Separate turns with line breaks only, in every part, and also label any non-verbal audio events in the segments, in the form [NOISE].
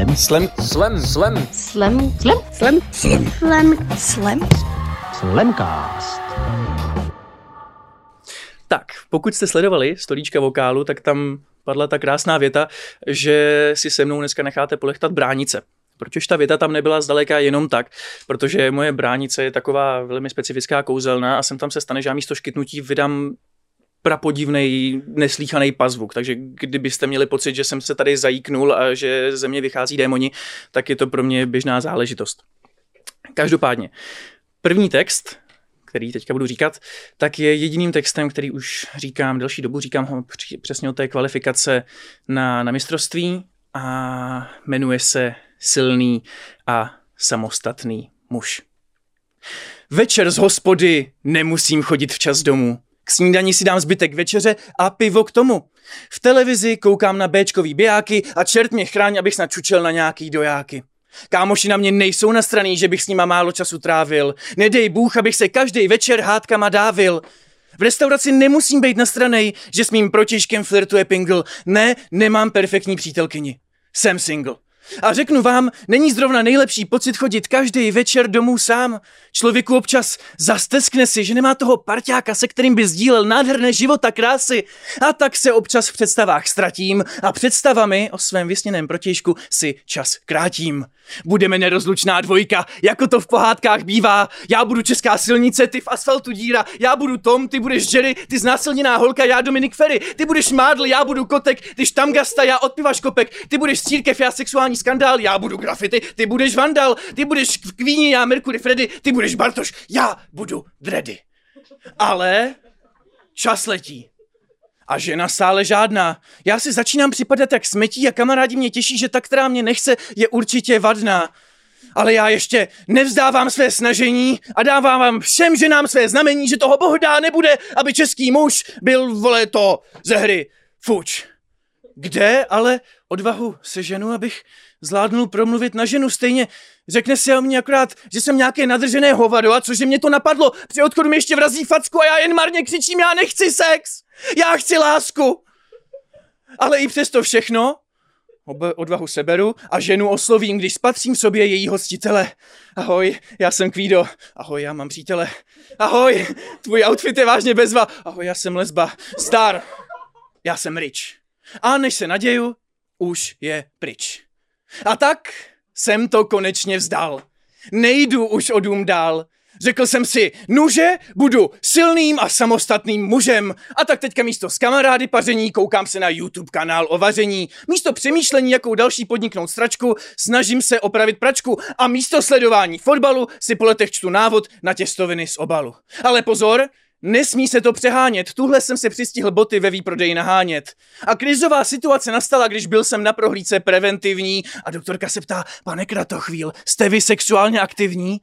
Slam.
Slam. Slam. Slam.
Slam. Slam. Slam.
Slam.
Slam. Slam.
Slamcast.
Tak, pokud jste sledovali stolíčka vokálu, tak tam padla ta krásná věta, že si se mnou dneska necháte polechtat bránice. Proč ta věta tam nebyla zdaleka jenom tak? Protože moje bránice je taková velmi specifická kouzelná a sem tam se stane, že já místo škytnutí vydám prapodivný, neslíchaný pazvuk. Takže kdybyste měli pocit, že jsem se tady zajíknul a že ze mě vychází démoni, tak je to pro mě běžná záležitost. Každopádně, první text, který teďka budu říkat, tak je jediným textem, který už říkám delší dobu, říkám ho přesně o té kvalifikace na, na mistrovství a jmenuje se Silný a samostatný muž. Večer z hospody nemusím chodit včas domů. K snídani si dám zbytek večeře a pivo k tomu. V televizi koukám na Bčkový bijáky a čert mě chráň, abych snad čučel na nějaký dojáky. Kámoši na mě nejsou nastraný, že bych s nima málo času trávil. Nedej Bůh, abych se každý večer hádkama dávil. V restauraci nemusím být nastranej, že s mým protižkem flirtuje pingl. Ne, nemám perfektní přítelkyni. Jsem single. A řeknu vám, není zrovna nejlepší pocit chodit každý večer domů sám. Člověku občas zasteskne si, že nemá toho parťáka, se kterým by sdílel nádherné života krásy. A tak se občas v představách ztratím a představami o svém vysněném protějšku si čas krátím. Budeme nerozlučná dvojka, jako to v pohádkách bývá. Já budu česká silnice, ty v asfaltu díra. Já budu Tom, ty budeš Jerry, ty znásilněná holka, já Dominik Ferry. Ty budeš Mádl, já budu Kotek, ty štamgasta, já odpivaš kopek. Ty budeš církev, já sexuální skandál, já budu grafity, ty budeš Vandal, ty budeš Kvíni, já Mercury Freddy, ty budeš Bartoš, já budu Dreddy. Ale čas letí. A žena stále žádná. Já si začínám připadat jak smetí a kamarádi mě těší, že ta, která mě nechce, je určitě vadná. Ale já ještě nevzdávám své snažení a dávám vám všem ženám své znamení, že toho bohdá nebude, aby český muž byl, vole, to ze hry. Fuč. Kde ale odvahu se ženu, abych zvládnul promluvit na ženu stejně. Řekne si o mě akorát, že jsem nějaké nadržené hovado a cože mě to napadlo. Při odchodu mi ještě vrazí facku a já jen marně křičím, já nechci sex. Já chci lásku. Ale i přesto všechno, odvahu seberu a ženu oslovím, když spatřím sobě její hostitele. Ahoj, já jsem Kvído. Ahoj, já mám přítele. Ahoj, tvůj outfit je vážně bezva. Ahoj, já jsem lesba. Star. Já jsem Rich. A než se naděju, už je pryč. A tak jsem to konečně vzdal. Nejdu už o dům dál. Řekl jsem si, nuže, budu silným a samostatným mužem. A tak teďka místo s kamarády paření koukám se na YouTube kanál o vaření. Místo přemýšlení, jakou další podniknout stračku, snažím se opravit pračku. A místo sledování fotbalu si po letech čtu návod na těstoviny z obalu. Ale pozor, Nesmí se to přehánět, tuhle jsem se přistihl boty ve výprodeji nahánět. A krizová situace nastala, když byl jsem na prohlídce preventivní a doktorka se ptá, pane Kratochvíl, jste vy sexuálně aktivní?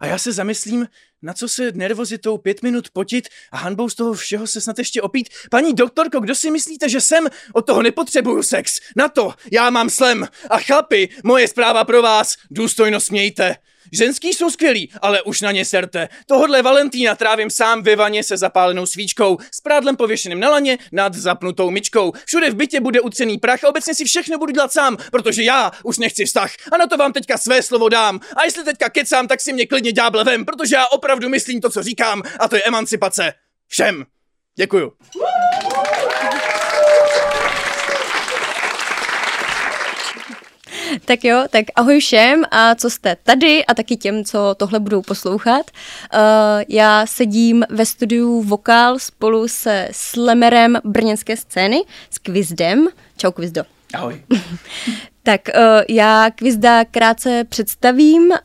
A já se zamyslím, na co se nervozitou pět minut potit a hanbou z toho všeho se snad ještě opít. Paní doktorko, kdo si myslíte, že jsem? Od toho nepotřebuju sex. Na to já mám slem. A chlapi, moje zpráva pro vás, důstojnost mějte. Ženský jsou skvělí, ale už na ně serte. Tohodle Valentína trávím sám ve vaně se zapálenou svíčkou, s prádlem pověšeným na laně nad zapnutou myčkou. Všude v bytě bude utřený prach a obecně si všechno budu dělat sám, protože já už nechci vztah. A na to vám teďka své slovo dám. A jestli teďka kecám, tak si mě klidně ďáble vem, protože já opravdu myslím to, co říkám, a to je emancipace. Všem. Děkuju.
Tak jo, tak ahoj všem a co jste tady a taky těm, co tohle budou poslouchat. Uh, já sedím ve studiu Vokál spolu se Slemerem brněnské scény, s Kvizdem. Čau Kvizdo.
Ahoj. [LAUGHS]
Tak uh, já Kvizda krátce představím. Uh,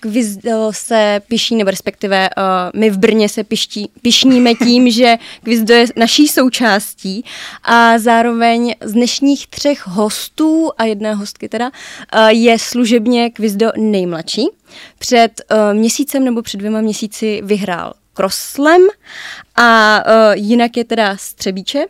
Kvizdo se piší, nebo respektive uh, my v Brně se piští, pišníme [LAUGHS] tím, že Kvizdo je naší součástí a zároveň z dnešních třech hostů a jedné hostky teda uh, je služebně Kvizdo nejmladší. Před uh, měsícem nebo před dvěma měsíci vyhrál Krosslem a uh, jinak je teda Střebíče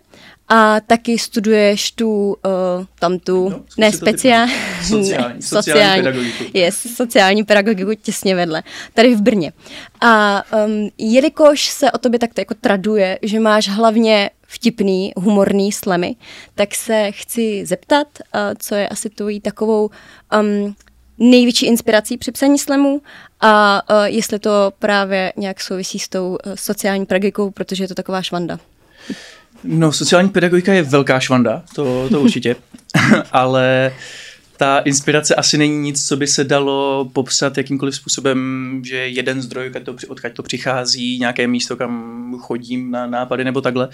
a taky studuješ tu, uh, tam tu, no, ne speciál, [LAUGHS]
sociální, sociální [LAUGHS] pedagogiku.
Yes, sociální pedagogiku těsně vedle, tady v Brně. A um, jelikož se o tobě takto jako traduje, že máš hlavně vtipný, humorný slemy, tak se chci zeptat, uh, co je asi tvojí takovou um, největší inspirací při psaní slemů a uh, jestli to právě nějak souvisí s tou uh, sociální pedagogikou, protože je to taková švanda.
No, sociální pedagogika je velká švanda, to, to určitě, [LAUGHS] ale ta inspirace asi není nic, co by se dalo popsat jakýmkoliv způsobem, že jeden zdroj, odkud to přichází, nějaké místo, kam chodím na nápady nebo takhle,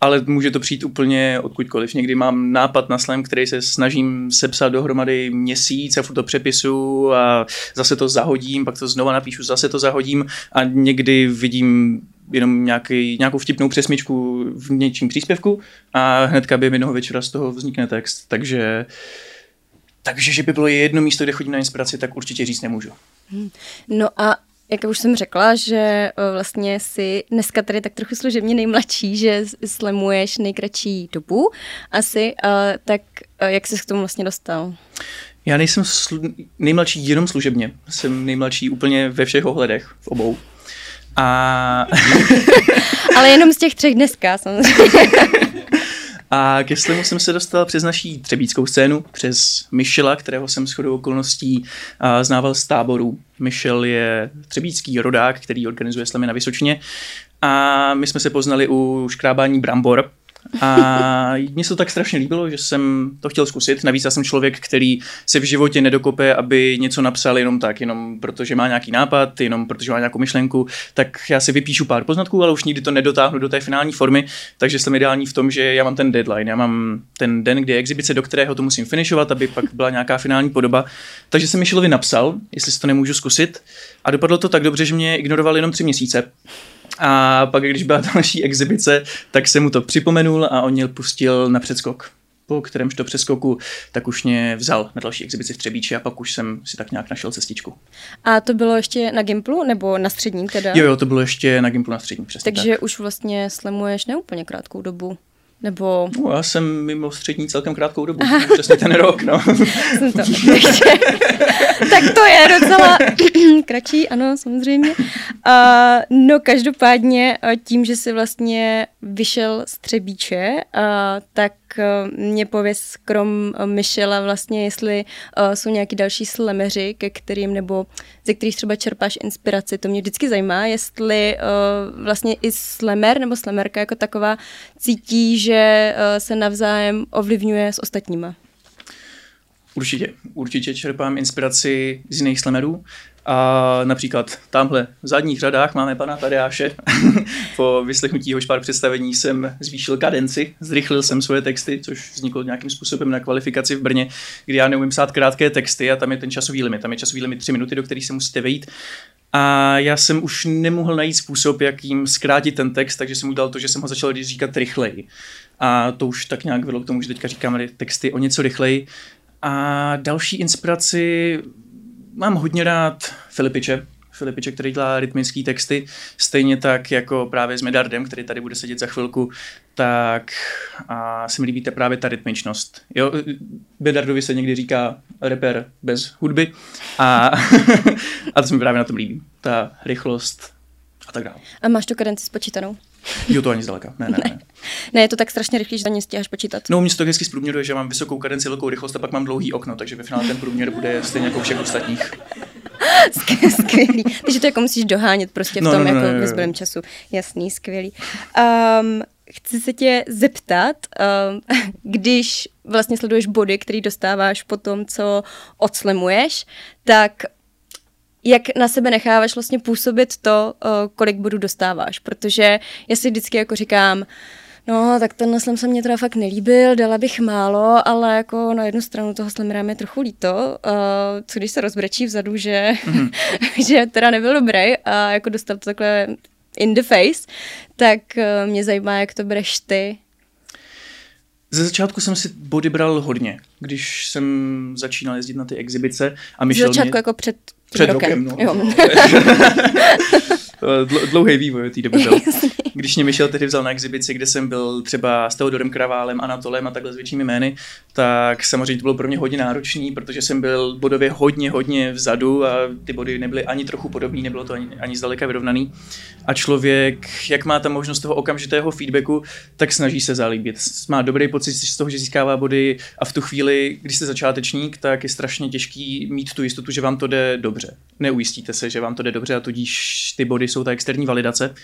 ale může to přijít úplně odkudkoliv. Někdy mám nápad na slam, který se snažím sepsat dohromady měsíc a furt to přepisu a zase to zahodím, pak to znova napíšu, zase to zahodím a někdy vidím jenom nějaký, nějakou vtipnou přesmičku v něčím příspěvku a hnedka během jednoho večera z toho vznikne text. Takže takže, že by bylo jedno místo, kde chodím na inspiraci, tak určitě říct nemůžu.
Hmm. No a jak už jsem řekla, že eh, vlastně si dneska tady tak trochu služebně nejmladší, že slemuješ nejkratší dobu asi, uh, tak uh, jak jsi k tomu vlastně dostal?
Já nejsem slu- nejmladší jenom služebně, jsem nejmladší úplně ve všech ohledech, v obou. A... [LAUGHS]
Ale jenom z těch třech dneska samozřejmě. [LAUGHS]
A ke slimu jsem se dostal přes naší třebíckou scénu, přes Michela, kterého jsem shodou okolností znával z táboru. Michel je třebícký rodák, který organizuje slimy na Vysočině. A my jsme se poznali u škrábání brambor, a mně se to tak strašně líbilo, že jsem to chtěl zkusit. Navíc já jsem člověk, který se v životě nedokope, aby něco napsal jenom tak, jenom protože má nějaký nápad, jenom protože má nějakou myšlenku, tak já si vypíšu pár poznatků, ale už nikdy to nedotáhnu do té finální formy, takže jsem ideální v tom, že já mám ten deadline, já mám ten den, kdy je exibice, do kterého to musím finišovat, aby pak byla nějaká finální podoba. Takže jsem Michelovi napsal, jestli si to nemůžu zkusit a dopadlo to tak dobře, že mě ignoroval jenom tři měsíce. A pak, když byla další exibice, tak jsem mu to připomenul a on mě pustil na předskok. Po kterémž to přeskoku, tak už mě vzal na další exibici v Třebíči a pak už jsem si tak nějak našel cestičku.
A to bylo ještě na Gimplu nebo na středním teda?
Jo, jo, to bylo ještě na Gimplu na středním, přesně
Takže
tak.
už vlastně slemuješ neúplně krátkou dobu. Nebo...
No, já jsem mimo střední celkem krátkou dobu, [LAUGHS] přesně ten rok, no.
Jsem to [LAUGHS] tak to je docela [CLEARS THROAT] kratší, ano, samozřejmě. Uh, no každopádně tím, že jsi vlastně vyšel z Třebíče, uh, tak mě pověz krom Michela vlastně, jestli uh, jsou nějaký další slemeři, ke kterým nebo ze kterých třeba čerpáš inspiraci. To mě vždycky zajímá, jestli vlastně i slemer nebo slemerka jako taková cítí, že se navzájem ovlivňuje s ostatníma.
Určitě, určitě čerpám inspiraci z jiných slemerů. A například tamhle v zadních řadách máme pana Tadeáše. [LAUGHS] po vyslechnutí jeho pár představení jsem zvýšil kadenci, zrychlil jsem svoje texty, což vzniklo nějakým způsobem na kvalifikaci v Brně, kdy já neumím psát krátké texty a tam je ten časový limit. Tam je časový limit tři minuty, do kterých se musíte vejít. A já jsem už nemohl najít způsob, jak jim zkrátit ten text, takže jsem udělal to, že jsem ho začal říkat rychleji. A to už tak nějak vedlo k tomu, že teďka říkáme texty o něco rychleji. A další inspiraci mám hodně rád Filipiče, Filipiče, který dělá rytmické texty, stejně tak jako právě s Medardem, který tady bude sedět za chvilku, tak a se mi líbí právě ta rytmičnost. Jo, Medardovi se někdy říká reper bez hudby a, [LAUGHS] a to se mi právě na tom líbí. Ta rychlost a tak dále.
A máš tu kadenci spočítanou?
Jo, to ani zdaleka. Ne, ne, ne.
ne. je to tak strašně rychlý, že to nestíháš počítat.
No, mě se to hezky zprůměruje, že mám vysokou kadenci, velkou rychlost a pak mám dlouhý okno, takže ve finále ten průměr bude stejně jako všech ostatních. [LAUGHS]
skvělý. Takže to jako musíš dohánět prostě v no, tom no, no, jako no, no, no. času. Jasný, skvělý. Um, chci se tě zeptat, um, [LAUGHS] když vlastně sleduješ body, který dostáváš po tom, co odslemuješ, tak jak na sebe necháváš vlastně působit to, uh, kolik bodů dostáváš, protože já si vždycky jako říkám, No, tak tenhle slam se mě teda fakt nelíbil, dala bych málo, ale jako na jednu stranu toho slamera je trochu líto, uh, co když se rozbrečí vzadu, že, mm-hmm. [LAUGHS] že teda nebyl dobrý a jako dostal to takhle in the face, tak uh, mě zajímá, jak to bereš ty.
Ze začátku jsem si body bral hodně, když jsem začínal jezdit na ty exibice a Michel
Ze začátku
mě...
jako před
před rokem. rokem no.
Jo. [LAUGHS] [LAUGHS]
Dlouhý vývoj té doby byl. [LAUGHS] Když mě Michel tehdy vzal na exibici, kde jsem byl třeba s Teodorem Kraválem, Anatolem a takhle s většími jmény, tak samozřejmě to bylo pro mě hodně náročný, protože jsem byl bodově hodně, hodně vzadu a ty body nebyly ani trochu podobný, nebylo to ani, ani zdaleka vyrovnaný. A člověk, jak má ta možnost toho okamžitého feedbacku, tak snaží se zalíbit. Má dobrý pocit z toho, že získává body a v tu chvíli, když jste začátečník, tak je strašně těžký mít tu jistotu, že vám to jde dobře. Neujistíte se, že vám to jde dobře a tudíž ty body jsou ta externí validace.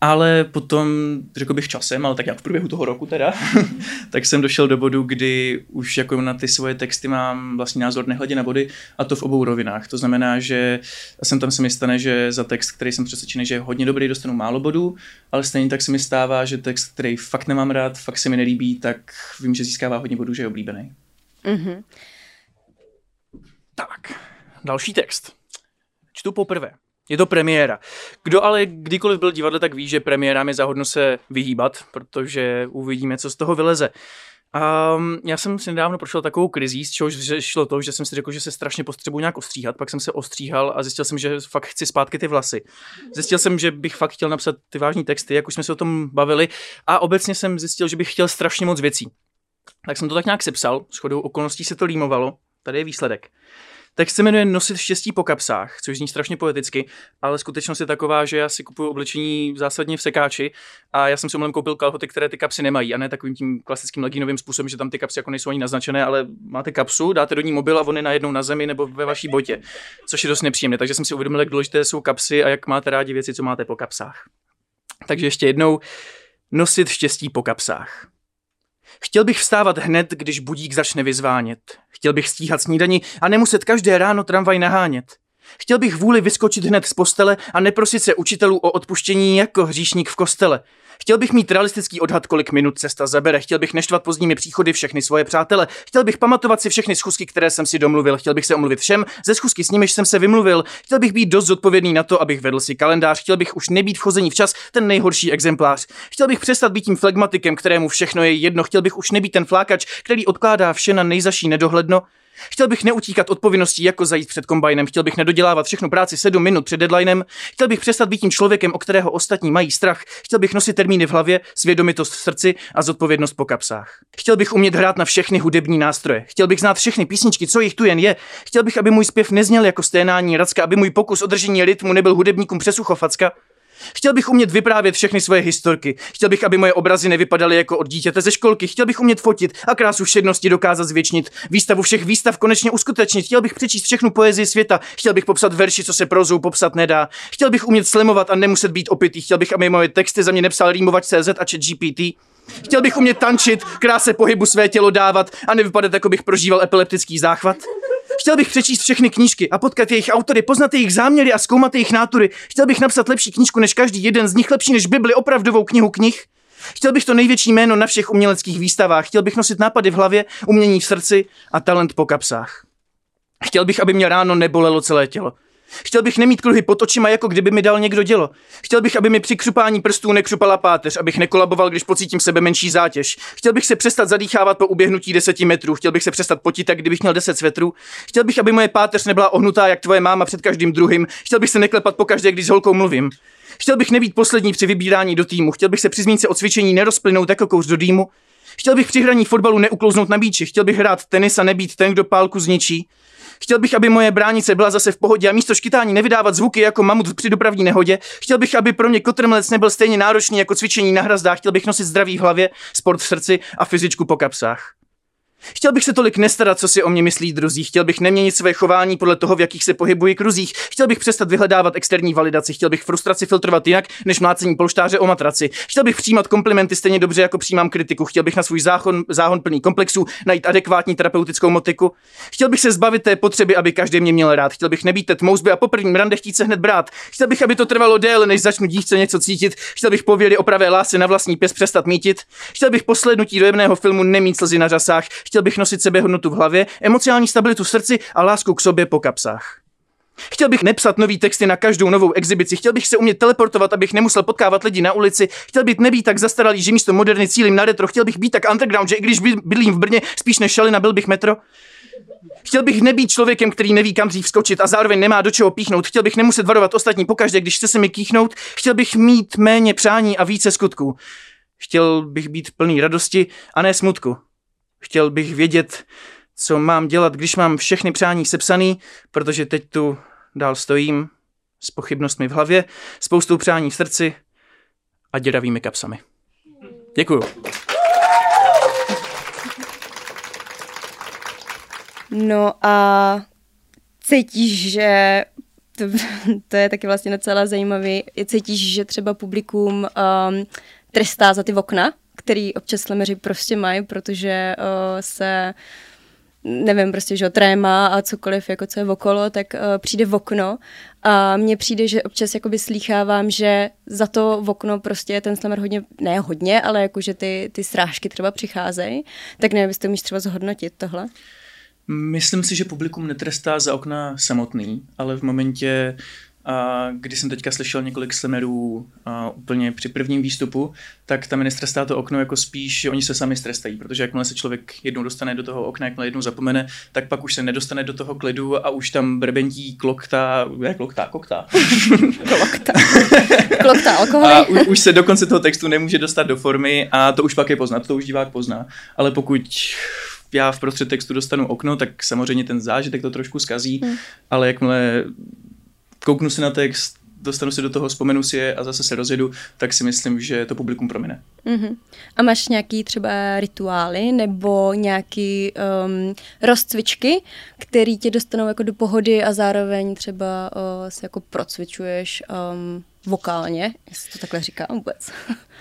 Ale potom, řekl bych časem, ale tak já v průběhu toho roku teda, [LAUGHS] tak jsem došel do bodu, kdy už jako na ty svoje texty mám vlastní názor nehledě na body a to v obou rovinách. To znamená, že jsem tam se mi stane, že za text, který jsem přesvědčený, že je hodně dobrý, dostanu málo bodů, ale stejně tak se mi stává, že text, který fakt nemám rád, fakt se mi nelíbí, tak vím, že získává hodně bodů, že je oblíbený. Mm-hmm. Tak, další text. Čtu poprvé. Je to premiéra. Kdo ale kdykoliv byl divadle, tak ví, že premiérám je zahodno se vyhýbat, protože uvidíme, co z toho vyleze. Um, já jsem si nedávno prošel takovou krizí, z čehož šlo to, že jsem si řekl, že se strašně potřebuji nějak ostříhat, pak jsem se ostříhal a zjistil jsem, že fakt chci zpátky ty vlasy. Zjistil jsem, že bych fakt chtěl napsat ty vážní texty, jak už jsme se o tom bavili, a obecně jsem zjistil, že bych chtěl strašně moc věcí. Tak jsem to tak nějak sepsal, shodou okolností se to límovalo, tady je výsledek. Text se jmenuje Nosit štěstí po kapsách, což zní strašně poeticky, ale skutečnost je taková, že já si kupuju oblečení zásadně v sekáči a já jsem si omlem koupil kalhoty, které ty kapsy nemají a ne takovým tím klasickým leginovým způsobem, že tam ty kapsy jako nejsou ani naznačené, ale máte kapsu, dáte do ní mobil a on je najednou na zemi nebo ve vaší botě, což je dost nepříjemné. Takže jsem si uvědomil, jak důležité jsou kapsy a jak máte rádi věci, co máte po kapsách. Takže ještě jednou, nosit štěstí po kapsách. Chtěl bych vstávat hned, když budík začne vyzvánět. Chtěl bych stíhat snídani a nemuset každé ráno tramvaj nahánět. Chtěl bych vůli vyskočit hned z postele a neprosit se učitelů o odpuštění jako hříšník v kostele. Chtěl bych mít realistický odhad, kolik minut cesta zabere. Chtěl bych neštvat pozdními příchody všechny svoje přátele. Chtěl bych pamatovat si všechny schůzky, které jsem si domluvil. Chtěl bych se omluvit všem ze schůzky, s nimiž jsem se vymluvil. Chtěl bych být dost zodpovědný na to, abych vedl si kalendář. Chtěl bych už nebýt vchození včas ten nejhorší exemplář. Chtěl bych přestat být tím flegmatikem, kterému všechno je jedno. Chtěl bych už nebýt ten flákač, který odkládá vše na nejzaší nedohledno. Chtěl bych neutíkat od povinností jako zajít před kombajnem, chtěl bych nedodělávat všechnu práci 7 minut před deadlinem, chtěl bych přestat být tím člověkem, o kterého ostatní mají strach, chtěl bych nosit termíny v hlavě, svědomitost v srdci a zodpovědnost po kapsách. Chtěl bych umět hrát na všechny hudební nástroje, chtěl bych znát všechny písničky, co jich tu jen je, chtěl bych, aby můj zpěv nezněl jako sténání racka, aby můj pokus o držení rytmu nebyl hudebníkům přesuchofacka. Chtěl bych umět vyprávět všechny svoje historky. Chtěl bych, aby moje obrazy nevypadaly jako od dítěte ze školky. Chtěl bych umět fotit a krásu všednosti dokázat zvětšnit. Výstavu všech výstav konečně uskutečnit. Chtěl bych přečíst všechnu poezii světa. Chtěl bych popsat verši, co se prozou popsat nedá. Chtěl bych umět slemovat a nemuset být opitý. Chtěl bych, aby moje texty za mě nepsal rýmovač CZ a chat GPT. Chtěl bych umět tančit, kráse pohybu své tělo dávat a nevypadat, jako bych prožíval epileptický záchvat. Chtěl bych přečíst všechny knížky a potkat jejich autory, poznat jejich záměry a zkoumat jejich nátury. Chtěl bych napsat lepší knížku než každý jeden z nich, lepší než Bibli, opravdovou knihu knih. Chtěl bych to největší jméno na všech uměleckých výstavách. Chtěl bych nosit nápady v hlavě, umění v srdci a talent po kapsách. Chtěl bych, aby mě ráno nebolelo celé tělo. Chtěl bych nemít kruhy pod očima, jako kdyby mi dal někdo dělo. Chtěl bych, aby mi při křupání prstů nekřupala páteř, abych nekolaboval, když pocítím sebe menší zátěž. Chtěl bych se přestat zadýchávat po uběhnutí deseti metrů. Chtěl bych se přestat potit, tak kdybych měl deset svetrů. Chtěl bych, aby moje páteř nebyla ohnutá, jak tvoje máma před každým druhým. Chtěl bych se neklepat po každé, když s holkou mluvím. Chtěl bych nebýt poslední při vybírání do týmu. Chtěl bych se při zmínce o cvičení nerozplynout jako kouř do dýmu. Chtěl bych při hraní fotbalu neuklouznout na bíči. Chtěl bych hrát tenis a nebýt ten, kdo pálku zničí. Chtěl bych, aby moje bránice byla zase v pohodě a místo škytání nevydávat zvuky jako mamut při dopravní nehodě. Chtěl bych, aby pro mě kotrmelec nebyl stejně náročný jako cvičení na hrazdách. Chtěl bych nosit zdraví v hlavě, sport v srdci a fyzičku po kapsách. Chtěl bych se tolik nestarat, co si o mě myslí druzí. Chtěl bych neměnit své chování podle toho, v jakých se pohybuji kruzích. Chtěl bych přestat vyhledávat externí validaci. Chtěl bych frustraci filtrovat jinak, než mlácení polštáře o matraci. Chtěl bych přijímat komplimenty stejně dobře, jako přijímám kritiku. Chtěl bych na svůj záhon, záhon plný komplexů najít adekvátní terapeutickou motiku. Chtěl bych se zbavit té potřeby, aby každý mě měl rád. Chtěl bych nebýt tet mouzby a po prvním rande chtít se hned brát. Chtěl bych, aby to trvalo déle, než začnu dívce něco cítit. Chtěl bych pověli o pravé lásce na vlastní pěst přestat mítit. Chtěl bych poslednutí dojemného filmu nemít slzy na řasách. Chtěl bych nosit sebe hodnotu v hlavě, emocionální stabilitu v srdci a lásku k sobě po kapsách.
Chtěl bych nepsat nový texty na každou novou exibici, chtěl bych se umět teleportovat, abych nemusel potkávat lidi na ulici, chtěl bych nebýt tak zastaralý, že místo moderny cílím na retro, chtěl bych být tak underground, že i když bydlím v Brně, spíš než Šalina, byl bych metro. Chtěl bych nebýt člověkem, který neví kam dřív skočit a zároveň nemá do čeho píchnout. Chtěl bych nemuset varovat ostatní pokaždé, když chce se mi kýchnout. Chtěl bych mít méně přání a více skutků. Chtěl bych být plný radosti a ne smutku. Chtěl bych vědět, co mám dělat, když mám všechny přání sepsaný, protože teď tu dál stojím s pochybnostmi v hlavě, spoustou přání v srdci a děravými kapsami. Děkuju.
No a cítíš, že to, to je taky vlastně docela zajímavý, cítíš, že třeba publikum um, trestá za ty okna, který občas slemeři prostě mají, protože uh, se nevím, prostě, že tréma a cokoliv, jako co je okolo, tak uh, přijde v okno a mně přijde, že občas jakoby slýchávám, že za to v okno prostě ten slamer hodně, ne hodně, ale jakože ty, ty srážky třeba přicházejí, tak nevím, jestli to umíš třeba zhodnotit tohle?
Myslím si, že publikum netrestá za okna samotný, ale v momentě, kdy jsem teďka slyšel několik slemerů a úplně při prvním výstupu, tak tam nestrestá to okno jako spíš, oni se sami strestají, protože jakmile se člověk jednou dostane do toho okna, jakmile jednou zapomene, tak pak už se nedostane do toho klidu a už tam brbentí kloktá, ne kloktá, koktá. [LAUGHS]
kloktá. kloktá alkohol.
A už, už se do konce toho textu nemůže dostat do formy a to už pak je poznat, to už divák pozná. Ale pokud já v prostřed textu dostanu okno, tak samozřejmě ten zážitek to trošku skazí, hmm. ale jakmile kouknu si na text, dostanu se do toho, vzpomenu si je a zase se rozjedu, tak si myslím, že to publikum promine.
Mm-hmm. A máš nějaký třeba rituály nebo nějaký um, rozcvičky, které tě dostanou jako do pohody a zároveň třeba uh, se jako procvičuješ um, vokálně, jestli to takhle říkám vůbec.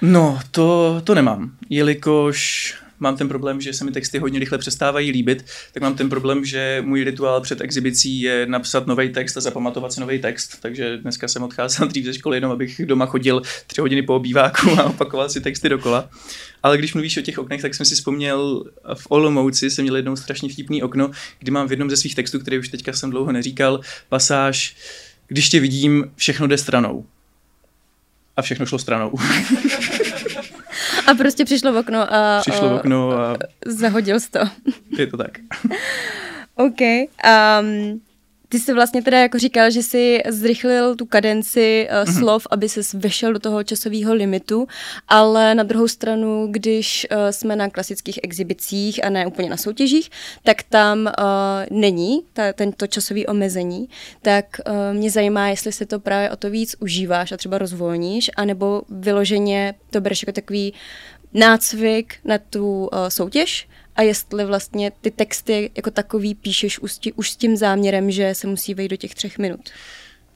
no, to, to nemám, jelikož mám ten problém, že se mi texty hodně rychle přestávají líbit, tak mám ten problém, že můj rituál před exibicí je napsat nový text a zapamatovat si nový text. Takže dneska jsem odcházel dřív ze školy jenom, abych doma chodil tři hodiny po obýváku a opakoval si texty dokola. Ale když mluvíš o těch oknech, tak jsem si vzpomněl, v Olomouci jsem měl jednou strašně vtipný okno, kdy mám v jednom ze svých textů, který už teďka jsem dlouho neříkal, pasáž, když tě vidím, všechno jde stranou. A všechno šlo stranou. [LAUGHS]
A prostě přišlo v okno a...
Přišlo v okno a...
Zahodil jsi to.
Je to tak. [LAUGHS]
OK. Um, ty jsi vlastně teda jako říkal, že jsi zrychlil tu kadenci uh, mm-hmm. slov, aby se vešel do toho časového limitu, ale na druhou stranu, když uh, jsme na klasických exhibicích a ne úplně na soutěžích, tak tam uh, není ta, tento časový omezení, tak uh, mě zajímá, jestli se to právě o to víc užíváš a třeba rozvolníš, anebo vyloženě to bereš jako takový nácvik na tu uh, soutěž, a jestli vlastně ty texty jako takový píšeš už, už s tím záměrem, že se musí vejít do těch třech minut.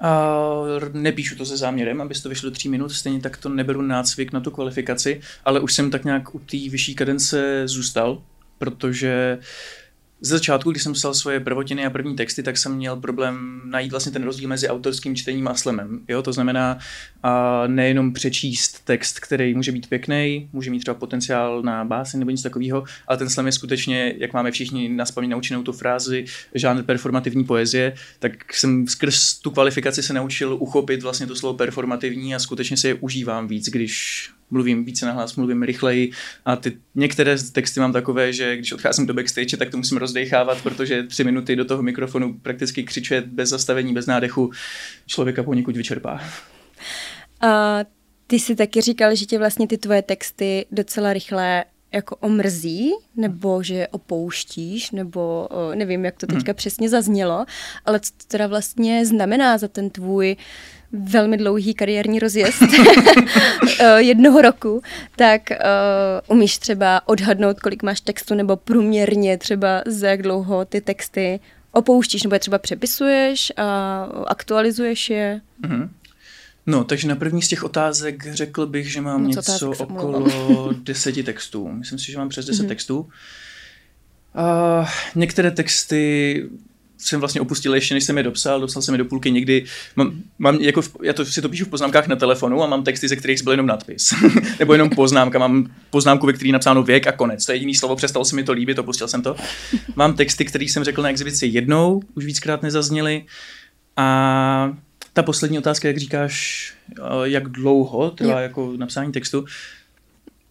Uh, nepíšu to se záměrem, aby to vyšlo do tří minut, stejně tak to neberu nácvik na tu kvalifikaci, ale už jsem tak nějak u té vyšší kadence zůstal, protože uh, z začátku, když jsem psal svoje prvotiny a první texty, tak jsem měl problém najít vlastně ten rozdíl mezi autorským čtením a slemem. Jo? To znamená a nejenom přečíst text, který může být pěkný, může mít třeba potenciál na báseň nebo něco takového, ale ten slam je skutečně, jak máme všichni na spaměť naučenou tu frázi, žánr performativní poezie, tak jsem skrz tu kvalifikaci se naučil uchopit vlastně to slovo performativní a skutečně si je užívám víc, když mluvím více nahlas, mluvím rychleji a ty některé texty mám takové, že když odcházím do backstage, tak to musím rozdechávat, protože tři minuty do toho mikrofonu prakticky křičet bez zastavení, bez nádechu člověka poněkud vyčerpá.
A ty jsi taky říkal, že tě vlastně ty tvoje texty docela rychle jako omrzí, nebo že opouštíš, nebo nevím, jak to teďka hmm. přesně zaznělo, ale co to teda vlastně znamená za ten tvůj velmi dlouhý kariérní rozjezd [LAUGHS] eh, jednoho roku, tak uh, umíš třeba odhadnout, kolik máš textu, nebo průměrně třeba za jak dlouho ty texty opouštíš, nebo je třeba přepisuješ a aktualizuješ je? Mm-hmm.
No, takže na první z těch otázek řekl bych, že mám Moc něco okolo [LAUGHS] deseti textů. Myslím si, že mám přes deset mm-hmm. textů. A některé texty jsem vlastně opustil ještě, než jsem je dopsal, dopsal jsem je do půlky někdy, mám, mám jako, v, já to si to píšu v poznámkách na telefonu a mám texty, ze kterých byl jenom nadpis, [LAUGHS] nebo jenom poznámka, mám poznámku, ve které je napsáno věk a konec, to je jediný slovo, přestalo se mi to líbit, opustil jsem to. Mám texty, které jsem řekl na exibici jednou, už víckrát nezazněly, A ta poslední otázka, jak říkáš, eh, jak dlouho trvá
Jo.
jako napsání textu,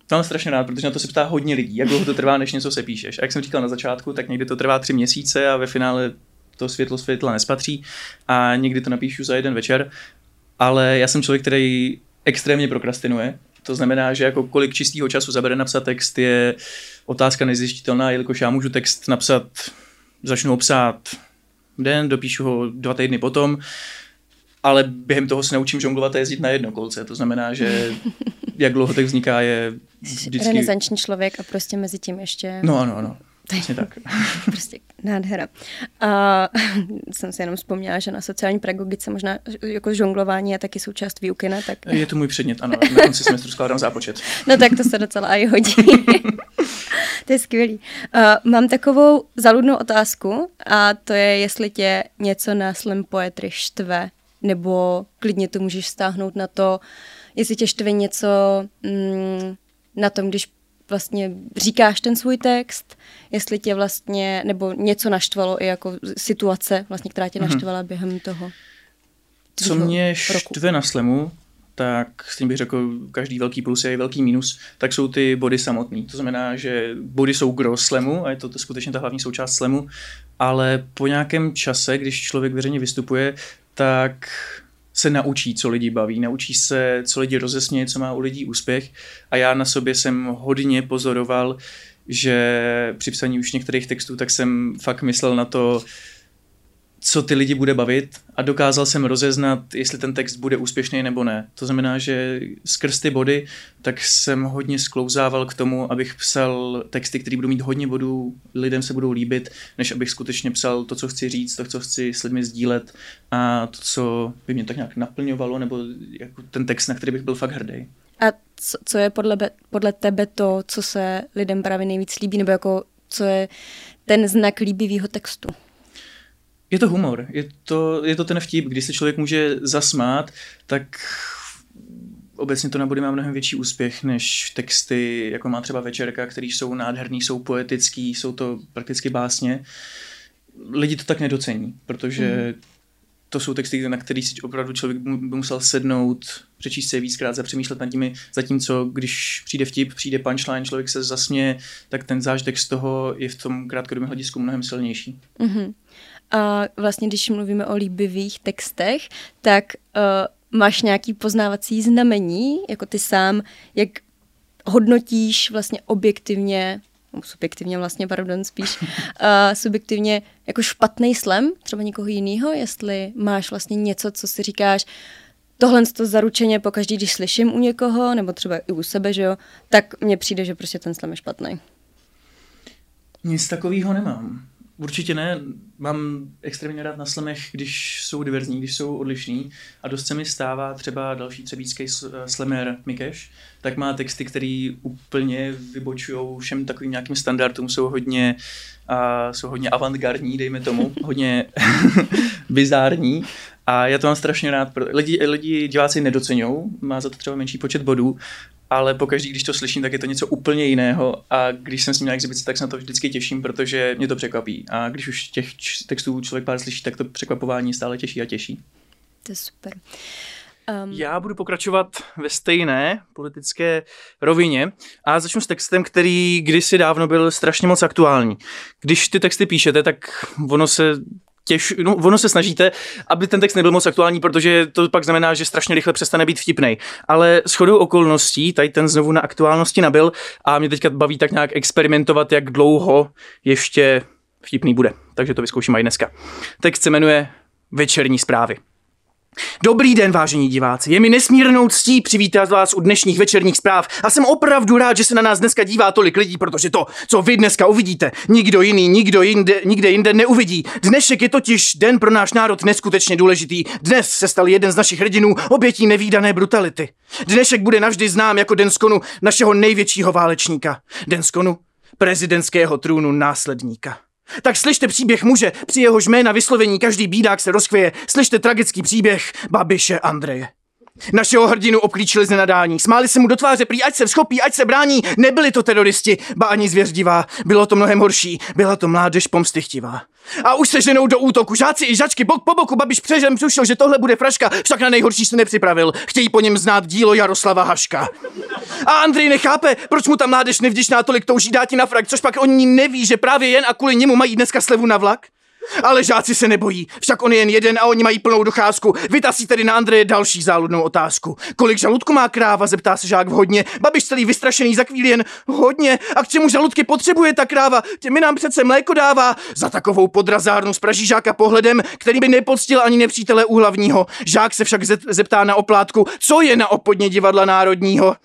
to mám strašně rád, protože na to se ptá hodně lidí, jak dlouho to trvá, než něco se píšeš. A jak jsem říkal na začátku, tak někdy to trvá tři měsíce a ve finále to světlo světla nespatří a někdy to napíšu za jeden večer. Ale já jsem člověk, který extrémně prokrastinuje. To znamená, že jako kolik čistého času zabere napsat text je otázka nezjištitelná, jelikož já můžu text napsat, začnu ho psát den, dopíšu ho dva týdny potom, ale během toho se naučím žonglovat a jezdit na jednokolce. To znamená, že [LAUGHS] jak dlouho text vzniká je vždycky...
Renesanční člověk a prostě mezi tím ještě
No ano, ano. Přesně tak. [LAUGHS]
prostě nádhera. A [LAUGHS] jsem si jenom vzpomněla, že na sociální pedagogice možná jako žonglování je taky součást výuky, ne? Tak,
Je to můj předmět, ano. Na konci semestru skládám zápočet. [LAUGHS]
no tak to se docela i hodí. to je skvělý. Uh, mám takovou zaludnou otázku a to je, jestli tě něco na slam poetry štve, nebo klidně to můžeš stáhnout na to, jestli tě štve něco mm, na tom, když vlastně říkáš ten svůj text, jestli tě vlastně, nebo něco naštvalo i jako situace, vlastně, která tě naštvala během toho.
Co mě
roku.
štve na slemu, tak s tím bych řekl, každý velký plus je i velký minus, tak jsou ty body samotný. To znamená, že body jsou gro slemu a je to, to skutečně ta hlavní součást slemu, ale po nějakém čase, když člověk veřejně vystupuje, tak se naučí, co lidi baví, naučí se, co lidi rozesměje, co má u lidí úspěch. A já na sobě jsem hodně pozoroval, že při psaní už některých textů, tak jsem fakt myslel na to, co ty lidi bude bavit a dokázal jsem rozeznat, jestli ten text bude úspěšný nebo ne. To znamená, že skrz ty body, tak jsem hodně sklouzával k tomu, abych psal texty, které budou mít hodně bodů, lidem se budou líbit, než abych skutečně psal to, co chci říct, to, co chci s lidmi sdílet a to, co by mě tak nějak naplňovalo, nebo jako ten text, na který bych byl fakt hrdý.
A co, je podle, be, podle tebe to, co se lidem právě nejvíc líbí, nebo jako co je ten znak líbivého textu?
Je to humor, je to, je to ten vtip, když se člověk může zasmát, tak obecně to na body má mnohem větší úspěch než texty, jako má třeba Večerka, které jsou nádherný, jsou poetický, jsou to prakticky básně. Lidi to tak nedocení, protože mm. to jsou texty, na který si opravdu člověk by musel sednout, přečíst se víckrát, zapřemýšlet nad nimi, zatímco když přijde vtip, přijde punchline, člověk se zasměje, tak ten zážitek z toho je v tom krátkodobém hledisku mnohem silnější.
Mm-hmm. A vlastně, když mluvíme o líbivých textech, tak uh, máš nějaký poznávací znamení, jako ty sám, jak hodnotíš vlastně objektivně, subjektivně vlastně, pardon, spíš, uh, [LAUGHS] subjektivně jako špatný slam, třeba někoho jiného, jestli máš vlastně něco, co si říkáš, tohle to zaručeně pokaždý, když slyším u někoho, nebo třeba i u sebe, že jo, tak mně přijde, že prostě ten slam je špatný.
Nic takového nemám. Určitě ne. Mám extrémně rád na slemech, když jsou diverzní, když jsou odlišní. A dost se mi stává třeba další třebícký slemer Mikeš, tak má texty, které úplně vybočují všem takovým nějakým standardům, jsou hodně, uh, jsou hodně avantgardní, dejme tomu, [LAUGHS] hodně [LAUGHS] bizární. A já to mám strašně rád. Lidi, lidi diváci nedocenují, má za to třeba menší počet bodů, ale pokaždý, když to slyším, tak je to něco úplně jiného a když jsem s ním na exibici, tak se na to vždycky těším, protože mě to překvapí. A když už těch textů člověk pár slyší, tak to překvapování stále těší a těší.
To je super.
Um... Já budu pokračovat ve stejné politické rovině a začnu s textem, který kdysi dávno byl strašně moc aktuální. Když ty texty píšete, tak ono se těž, no, ono se snažíte, aby ten text nebyl moc aktuální, protože to pak znamená, že strašně rychle přestane být vtipnej. Ale s chodou okolností tady ten znovu na aktuálnosti nabil a mě teďka baví tak nějak experimentovat, jak dlouho ještě vtipný bude. Takže to vyzkouším i dneska. Text se jmenuje Večerní zprávy. Dobrý den, vážení diváci. Je mi nesmírnou ctí přivítat vás u dnešních večerních zpráv a jsem opravdu rád, že se na nás dneska dívá tolik lidí, protože to, co vy dneska uvidíte, nikdo jiný, nikdo jinde, nikde jinde neuvidí. Dnešek je totiž den pro náš národ neskutečně důležitý. Dnes se stal jeden z našich hrdinů obětí nevýdané brutality. Dnešek bude navždy znám jako den skonu našeho největšího válečníka. Den skonu prezidentského trůnu následníka. Tak slyšte příběh muže, při jehož jména vyslovení každý bídák se rozkvěje. Slyšte tragický příběh Babiše Andreje. Našeho hrdinu obklíčili z nenadání. Smáli se mu do tváře, prý ať se vzchopí, ať se brání. Nebyli to teroristi, ba ani zvěřdivá. Bylo to mnohem horší. Byla to mládež pomstychtivá. A už se ženou do útoku. Žáci i žačky, bok po boku, babiš přežem tušil, že tohle bude fraška, však na nejhorší se nepřipravil. Chtějí po něm znát dílo Jaroslava Haška. A Andrej nechápe, proč mu ta mládež nevděčná tolik touží dát na frak, což pak oni neví, že právě jen a kvůli němu mají dneska slevu na vlak. Ale žáci se nebojí, však on je jen jeden a oni mají plnou docházku. Vytasí tedy na Andreje další záludnou otázku. Kolik žaludku má kráva, zeptá se žák vhodně. Babiš celý vystrašený za chvíli jen hodně. A k čemu žaludky potřebuje ta kráva? Těmi nám přece mléko dává. Za takovou podrazárnu spraží žáka pohledem, který by nepoctil ani nepřítele u hlavního. Žák se však zeptá na oplátku, co je na opodně divadla národního.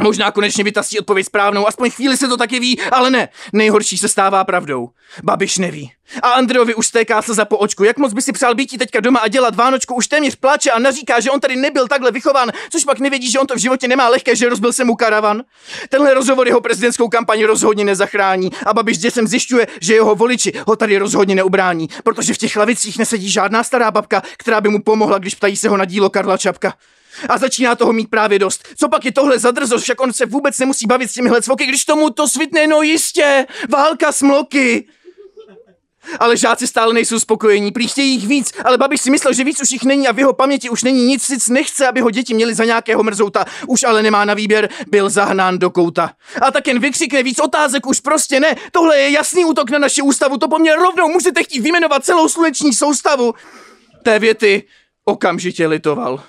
Možná konečně vytasí odpověď správnou, aspoň chvíli se to taky ví, ale ne, nejhorší se stává pravdou. Babiš neví. A Andrejovi už stéká slza po očku. Jak moc by si přál být teďka doma a dělat Vánočku, už téměř pláče a naříká, že on tady nebyl takhle vychován, což pak nevědí, že on to v životě nemá lehké, že rozbil se mu karavan. Tenhle rozhovor jeho prezidentskou kampaň rozhodně nezachrání a Babiš děsem zjišťuje, že jeho voliči ho tady rozhodně neubrání, protože v těch lavicích nesedí žádná stará babka, která by mu pomohla, když ptají se ho na dílo Karla Čapka. A začíná toho mít právě dost. Co pak je tohle za drzost, však on se vůbec nemusí bavit s těmihle cvoky, když tomu to svitne, no jistě, válka smloky. Ale žáci stále nejsou spokojení, prý chtějí jich víc, ale babiš si myslel, že víc už jich není a v jeho paměti už není nic, sic nechce, aby ho děti měli za nějakého mrzouta, už ale nemá na výběr, byl zahnán do kouta. A tak jen vykřikne víc otázek, už prostě ne, tohle je jasný útok na naši ústavu, to po mně rovnou můžete chtít vyjmenovat celou sluneční soustavu. Té věty okamžitě litoval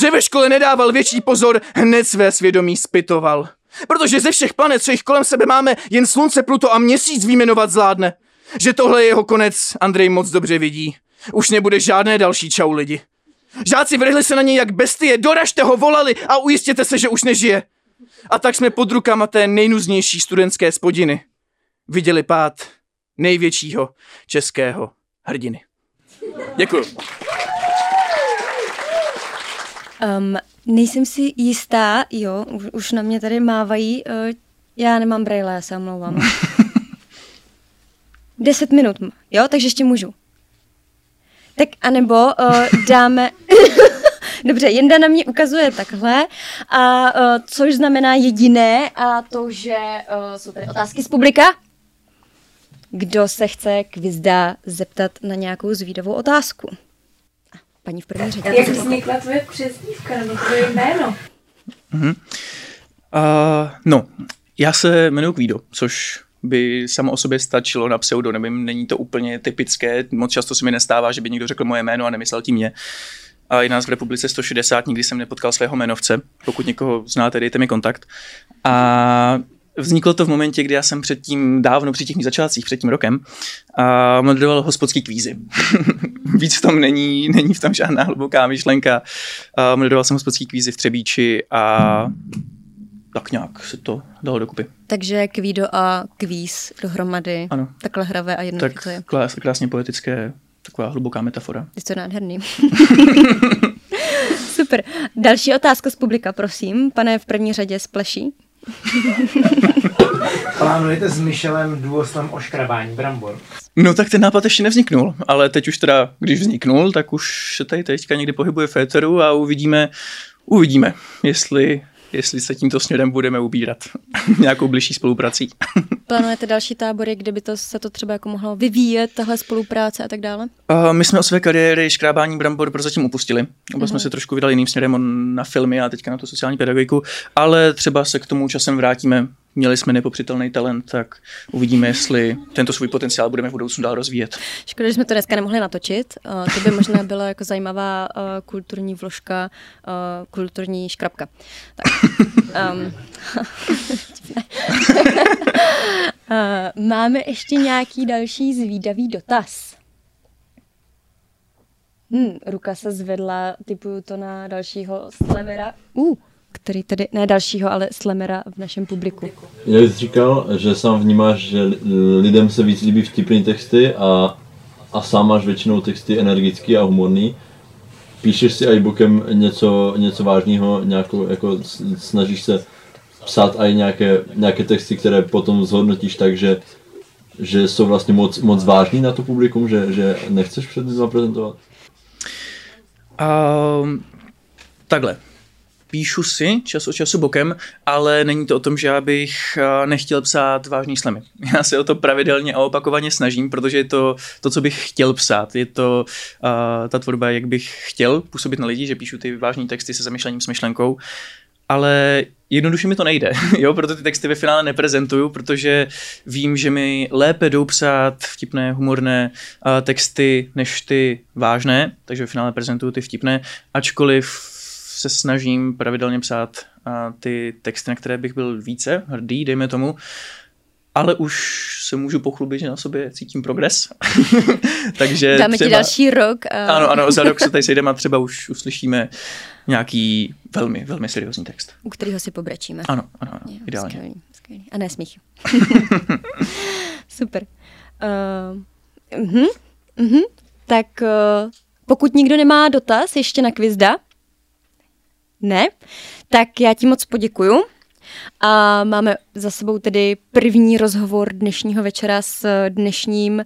že ve škole nedával větší pozor, hned své svědomí spitoval. Protože ze všech planet, co jich kolem sebe máme, jen slunce, Pluto a měsíc výjmenovat zvládne. Že tohle je jeho konec, Andrej moc dobře vidí. Už nebude žádné další čau lidi. Žáci vrhli se na něj jak bestie, doražte ho, volali a ujistěte se, že už nežije. A tak jsme pod rukama té nejnuznější studentské spodiny viděli pád největšího českého hrdiny. Děkuji.
Um, nejsem si jistá, jo, už, už na mě tady mávají, uh, já nemám braille, já se omlouvám. [LAUGHS] Deset minut, jo, takže ještě můžu. Tak anebo uh, dáme... [LAUGHS] Dobře, Jenda na mě ukazuje takhle, a uh, což znamená jediné, a to, že uh, jsou tady otázky z publika. Kdo se chce kvizda zeptat na nějakou zvídavou otázku? Paní v první řadě.
Jak vznikla tvoje přezdívka nebo tvoje jméno?
Uh-huh. Uh, no, já se jmenuji Kvído, což by samo o sobě stačilo na pseudonymem. Není to úplně typické, moc často se mi nestává, že by někdo řekl moje jméno a nemyslel tím mě. A je nás v republice 160, nikdy jsem nepotkal svého jmenovce. Pokud někoho znáte, dejte mi kontakt. A Vzniklo to v momentě, kdy já jsem předtím, dávno při těch začátcích, před tím rokem, a moderoval hospodský kvízy. [LAUGHS] Víc v tom není, není v tom žádná hluboká myšlenka. A moderoval jsem hospodský kvízy v Třebíči a tak nějak se to dalo dokupy.
Takže kvído a kvíz dohromady.
Ano.
Takhle hravé a jednoduché
tak
to je.
Krás, krásně poetické, taková hluboká metafora.
Je to nádherný. [LAUGHS] Super. Další otázka z publika, prosím. Pane v první řadě spleší. [LAUGHS]
Plánujete s Michelem důvoznem oškrabání brambor?
No tak ten nápad ještě nevzniknul, ale teď už teda, když vzniknul, tak už se tady teďka někdy pohybuje v a uvidíme, uvidíme, jestli jestli se tímto směrem budeme ubírat [LAUGHS] nějakou blížší spoluprací. [LAUGHS]
Plánujete další tábory, kde by to, se to třeba jako mohlo vyvíjet, tahle spolupráce a tak dále?
Uh, my jsme o své kariéry škrábání brambor prozatím upustili. Oba jsme mhm. se trošku vydali jiným směrem na filmy a teďka na to sociální pedagogiku, ale třeba se k tomu časem vrátíme měli jsme nepopřitelný talent, tak uvidíme, jestli tento svůj potenciál budeme v budoucnu dál rozvíjet.
Škoda, že jsme to dneska nemohli natočit. Uh, to by možná byla jako zajímavá uh, kulturní vložka, uh, kulturní škrabka. Tak, um, [LAUGHS] máme ještě nějaký další zvídavý dotaz. Hmm, ruka se zvedla, typuju to na dalšího slevera. Uh který tedy, ne dalšího, ale slemera v našem publiku.
Jak jsi říkal, že sám vnímáš, že lidem se víc líbí vtipný texty a, a sám máš většinou texty energický a humorný. Píšeš si i bokem něco, něco vážného, nějakou, jako snažíš se psát i nějaké, nějaké texty, které potom zhodnotíš tak, že, že jsou vlastně moc, moc vážný na to publikum, že, že nechceš před lidmi prezentovat?
Um,
Takhle. Píšu si čas od času bokem, ale není to o tom, že já bych eh, nechtěl psát vážný slemy. [LAUGHS] Já se o to pravidelně a opakovaně snažím, protože je to to, co bych chtěl psát. Je to uh, ta tvorba, jak bych chtěl působit na lidi, že píšu ty vážné texty se zamýšlením, s myšlenkou, ale jednoduše mi to nejde, [LAUGHS] jo, proto ty texty ve finále neprezentuju, protože vím, že mi lépe jdou psát vtipné, humorné uh, texty než ty vážné, takže ve finále prezentuju ty vtipné, ačkoliv se snažím pravidelně psát ty texty, na které bych byl více hrdý, dejme tomu, ale už se můžu pochlubit, že na sobě cítím progres. [LAUGHS] Takže
Dáme
třeba...
ti další rok. A...
Ano, ano, za rok se tady [LAUGHS] sejdeme a třeba už uslyšíme nějaký velmi, velmi seriózní text.
U kterého si pobrečíme.
Ano, ano, ano
Jo,
ideálně.
Skvělý, skvělý. A ne smích. [LAUGHS] Super. Uh, uh-huh, uh-huh. Tak uh, pokud nikdo nemá dotaz ještě na Kvizda, ne, tak já ti moc poděkuju. A máme za sebou tedy první rozhovor dnešního večera s dnešním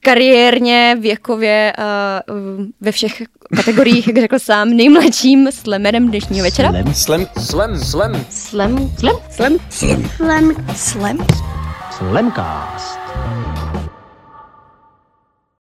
kariérně, věkově a uh, ve všech kategoriích, jak řekl sám, nejmladším slemerem dnešního večera.
Slam.
Slam, slam.
Slam, slam, slam,
Slam.
slam.
Slamcast.